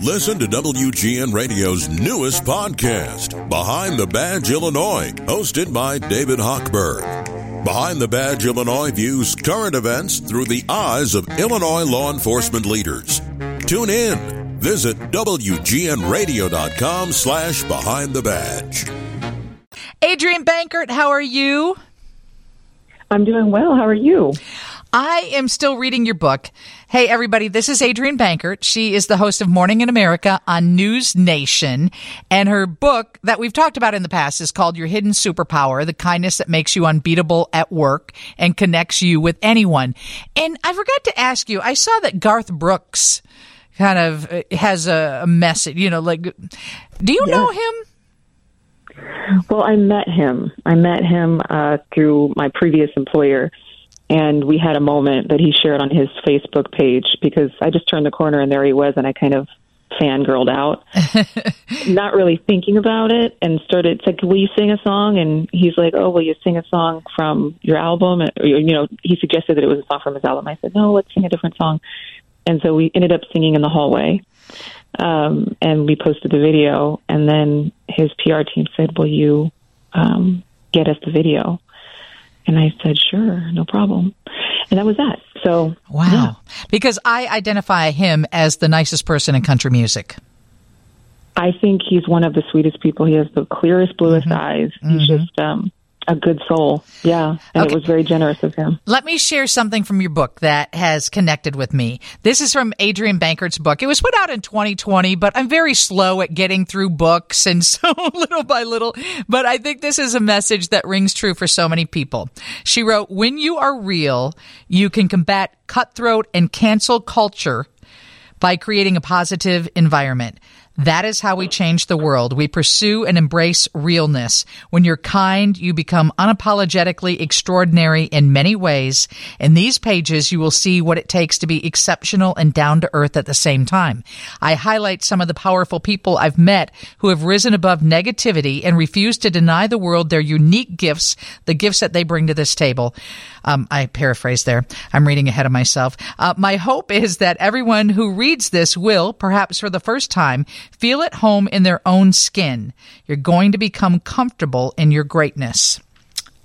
Listen to WGN Radio's newest podcast, Behind the Badge Illinois, hosted by David Hochberg. Behind the Badge Illinois views current events through the eyes of Illinois law enforcement leaders. Tune in. Visit WGNRadio.com slash Behind the Badge. Adrienne Bankert, how are you? I'm doing well. How are you? I am still reading your book. Hey, everybody, this is Adrienne Bankert. She is the host of Morning in America on NewsNation. And her book that we've talked about in the past is called Your Hidden Superpower, the kindness that makes you unbeatable at work and connects you with anyone. And I forgot to ask you, I saw that Garth Brooks kind of uh, has a, message, you know, like, do you yes. know him? Well, I met him. I met him uh, through my previous employer and we had a moment that he shared on his Facebook page because I just turned the corner and there he was, and I kind of fangirled out, not really thinking about it, and started. It's like, "Will you sing a song?" And he's like, "Oh, will you sing a song from your album?" Or, you know, he suggested that it was a song from his album. I said, "No, let's sing a different song." And so we ended up singing in the hallway, um, and we posted the video. And then his PR team said, "Will you um, get us the video?" And I said, sure, no problem. And that was that. So, wow. Yeah. Because I identify him as the nicest person in country music. I think he's one of the sweetest people. He has the clearest, bluest mm-hmm. eyes. He's mm-hmm. just, um, a good soul. Yeah. And okay. it was very generous of him. Let me share something from your book that has connected with me. This is from Adrienne Bankert's book. It was put out in 2020, but I'm very slow at getting through books and so little by little. But I think this is a message that rings true for so many people. She wrote, When you are real, you can combat cutthroat and cancel culture by creating a positive environment. That is how we change the world. We pursue and embrace realness. When you're kind, you become unapologetically extraordinary in many ways. In these pages, you will see what it takes to be exceptional and down to earth at the same time. I highlight some of the powerful people I've met who have risen above negativity and refused to deny the world their unique gifts, the gifts that they bring to this table. Um, I paraphrase there. I'm reading ahead of myself. Uh, my hope is that everyone who reads this will, perhaps for the first time, feel at home in their own skin. You're going to become comfortable in your greatness.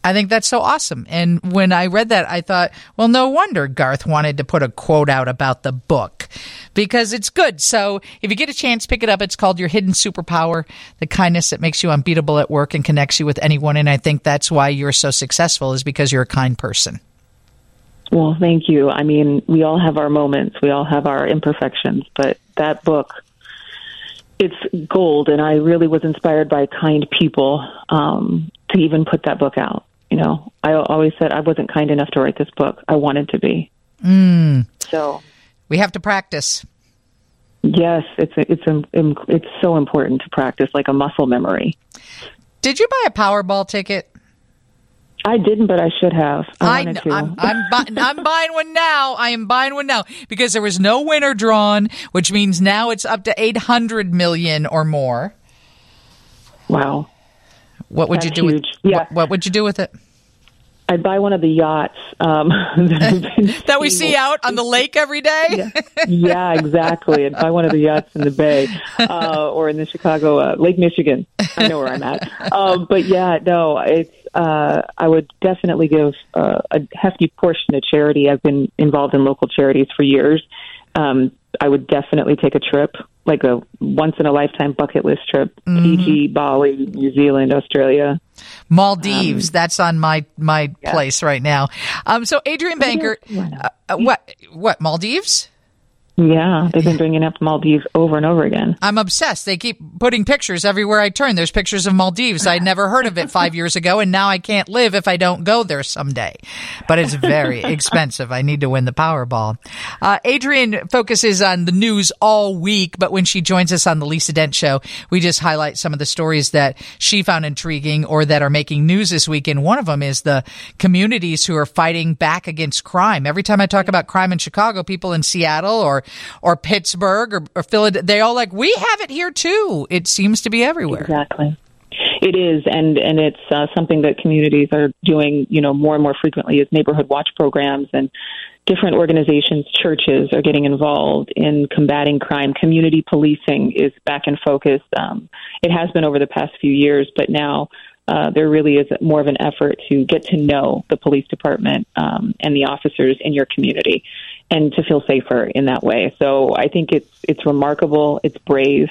I think that's so awesome. And when I read that, I thought, well, no wonder Garth wanted to put a quote out about the book because it's good. So if you get a chance, pick it up. It's called Your Hidden Superpower, the kindness that makes you unbeatable at work and connects you with anyone. And I think that's why you're so successful is because you're a kind person. Well, thank you. I mean, we all have our moments, we all have our imperfections, but that book it's gold and i really was inspired by kind people um, to even put that book out you know, I always said I wasn't kind enough to write this book. I wanted to be. Mm. So we have to practice. Yes, it's it's it's so important to practice, like a muscle memory. Did you buy a Powerball ticket? I didn't, but I should have. I, I I'm, I'm, bu- I'm buying one now. I am buying one now because there was no winner drawn, which means now it's up to 800 million or more. Wow. What would That's you do huge. with yeah. what, what would you do with it? I'd buy one of the yachts um, that, that we see out on the lake every day. yeah. yeah, exactly. I'd buy one of the yachts in the bay uh, or in the Chicago uh, Lake Michigan. I know where I'm at. Um, but yeah, no, it's. Uh, I would definitely give uh, a hefty portion to charity. I've been involved in local charities for years. Um, I would definitely take a trip like a once in a lifetime bucket list trip. Mm-hmm. Fiji, Bali, New Zealand, Australia. Maldives. Um, that's on my my yeah. place right now. Um, so Adrienne Bankert, uh, uh, what what Maldives? Yeah, they've been bringing up Maldives over and over again. I'm obsessed. They keep putting pictures everywhere I turn. There's pictures of Maldives. I'd never heard of it five years ago, and now I can't live if I don't go there someday. But it's very expensive. I need to win the Powerball. Uh, Adrienne focuses on the news all week, but when she joins us on the Lisa Dent Show, we just highlight some of the stories that she found intriguing or that are making news this week. And one of them is the communities who are fighting back against crime. Every time I talk about crime in Chicago, people in Seattle or or Pittsburgh or, or Philadelphia. They all like, we have it here too. It seems to be everywhere. Exactly. It is, and and it's uh, something that communities are doing, you know, more and more frequently is neighborhood watch programs and different organizations, churches are getting involved in combating crime. Community policing is back in focus. Um, it has been over the past few years, but now uh, there really is more of an effort to get to know the police department um, and the officers in your community, and to feel safer in that way. So I think it's it's remarkable. It's brave.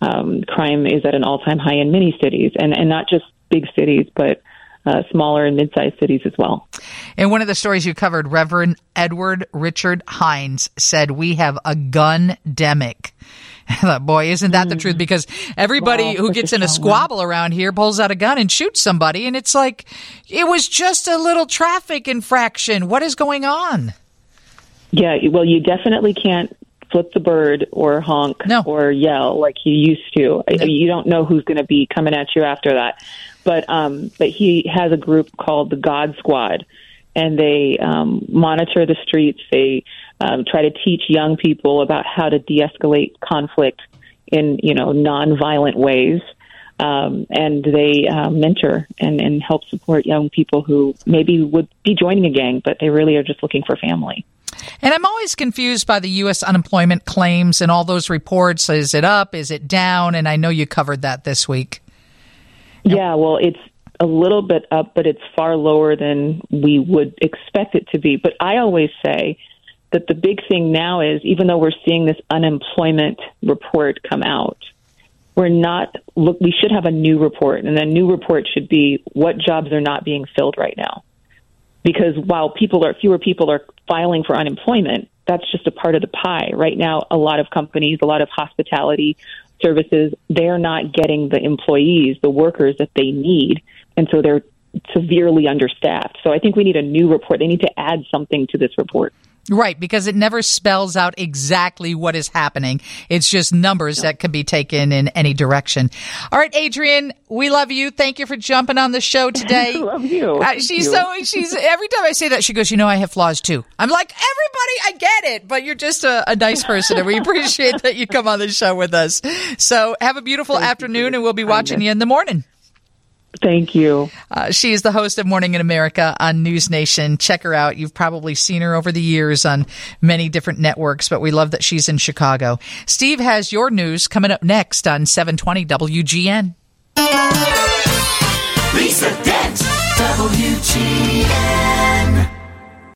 Um, crime is at an all-time high in many cities, and and not just big cities, but uh, smaller and mid-sized cities as well. In one of the stories you covered, Reverend Edward Richard Hines said, "We have a gun demic." Boy, isn't that mm. the truth? Mm. Because everybody well, who gets in a squabble around here pulls out a gun and shoots somebody, and it's like it was just a little traffic infraction. What is going on? Yeah, well, you definitely can't flip the bird or honk no. or yell like you used to. No. You don't know who's going to be coming at you after that. But um, but he has a group called the God Squad, and they um, monitor the streets. They um, try to teach young people about how to de-escalate conflict in you know non-violent ways. Um, and they uh, mentor and, and help support young people who maybe would be joining a gang, but they really are just looking for family. And I'm always confused by the U.S. unemployment claims and all those reports. Is it up? Is it down? And I know you covered that this week. Yeah, well, it's a little bit up, but it's far lower than we would expect it to be. But I always say that the big thing now is even though we're seeing this unemployment report come out, we're not look we should have a new report and the new report should be what jobs are not being filled right now. Because while people are fewer people are filing for unemployment, that's just a part of the pie. Right now a lot of companies, a lot of hospitality services, they're not getting the employees, the workers that they need, and so they're severely understaffed. So I think we need a new report. They need to add something to this report. Right, because it never spells out exactly what is happening. It's just numbers that can be taken in any direction. All right, Adrienne, we love you. Thank you for jumping on the show today. I love you. Uh, she's you. so she's every time I say that she goes, "You know, I have flaws too." I'm like, "Everybody, I get it, but you're just a, a nice person and we appreciate that you come on the show with us." So, have a beautiful Thank afternoon and we'll be watching you in the morning. Thank you. Uh, she is the host of Morning in America on NewsNation. Check her out. You've probably seen her over the years on many different networks, but we love that she's in Chicago. Steve has your news coming up next on 720 WGN. Lisa Dent, WGN.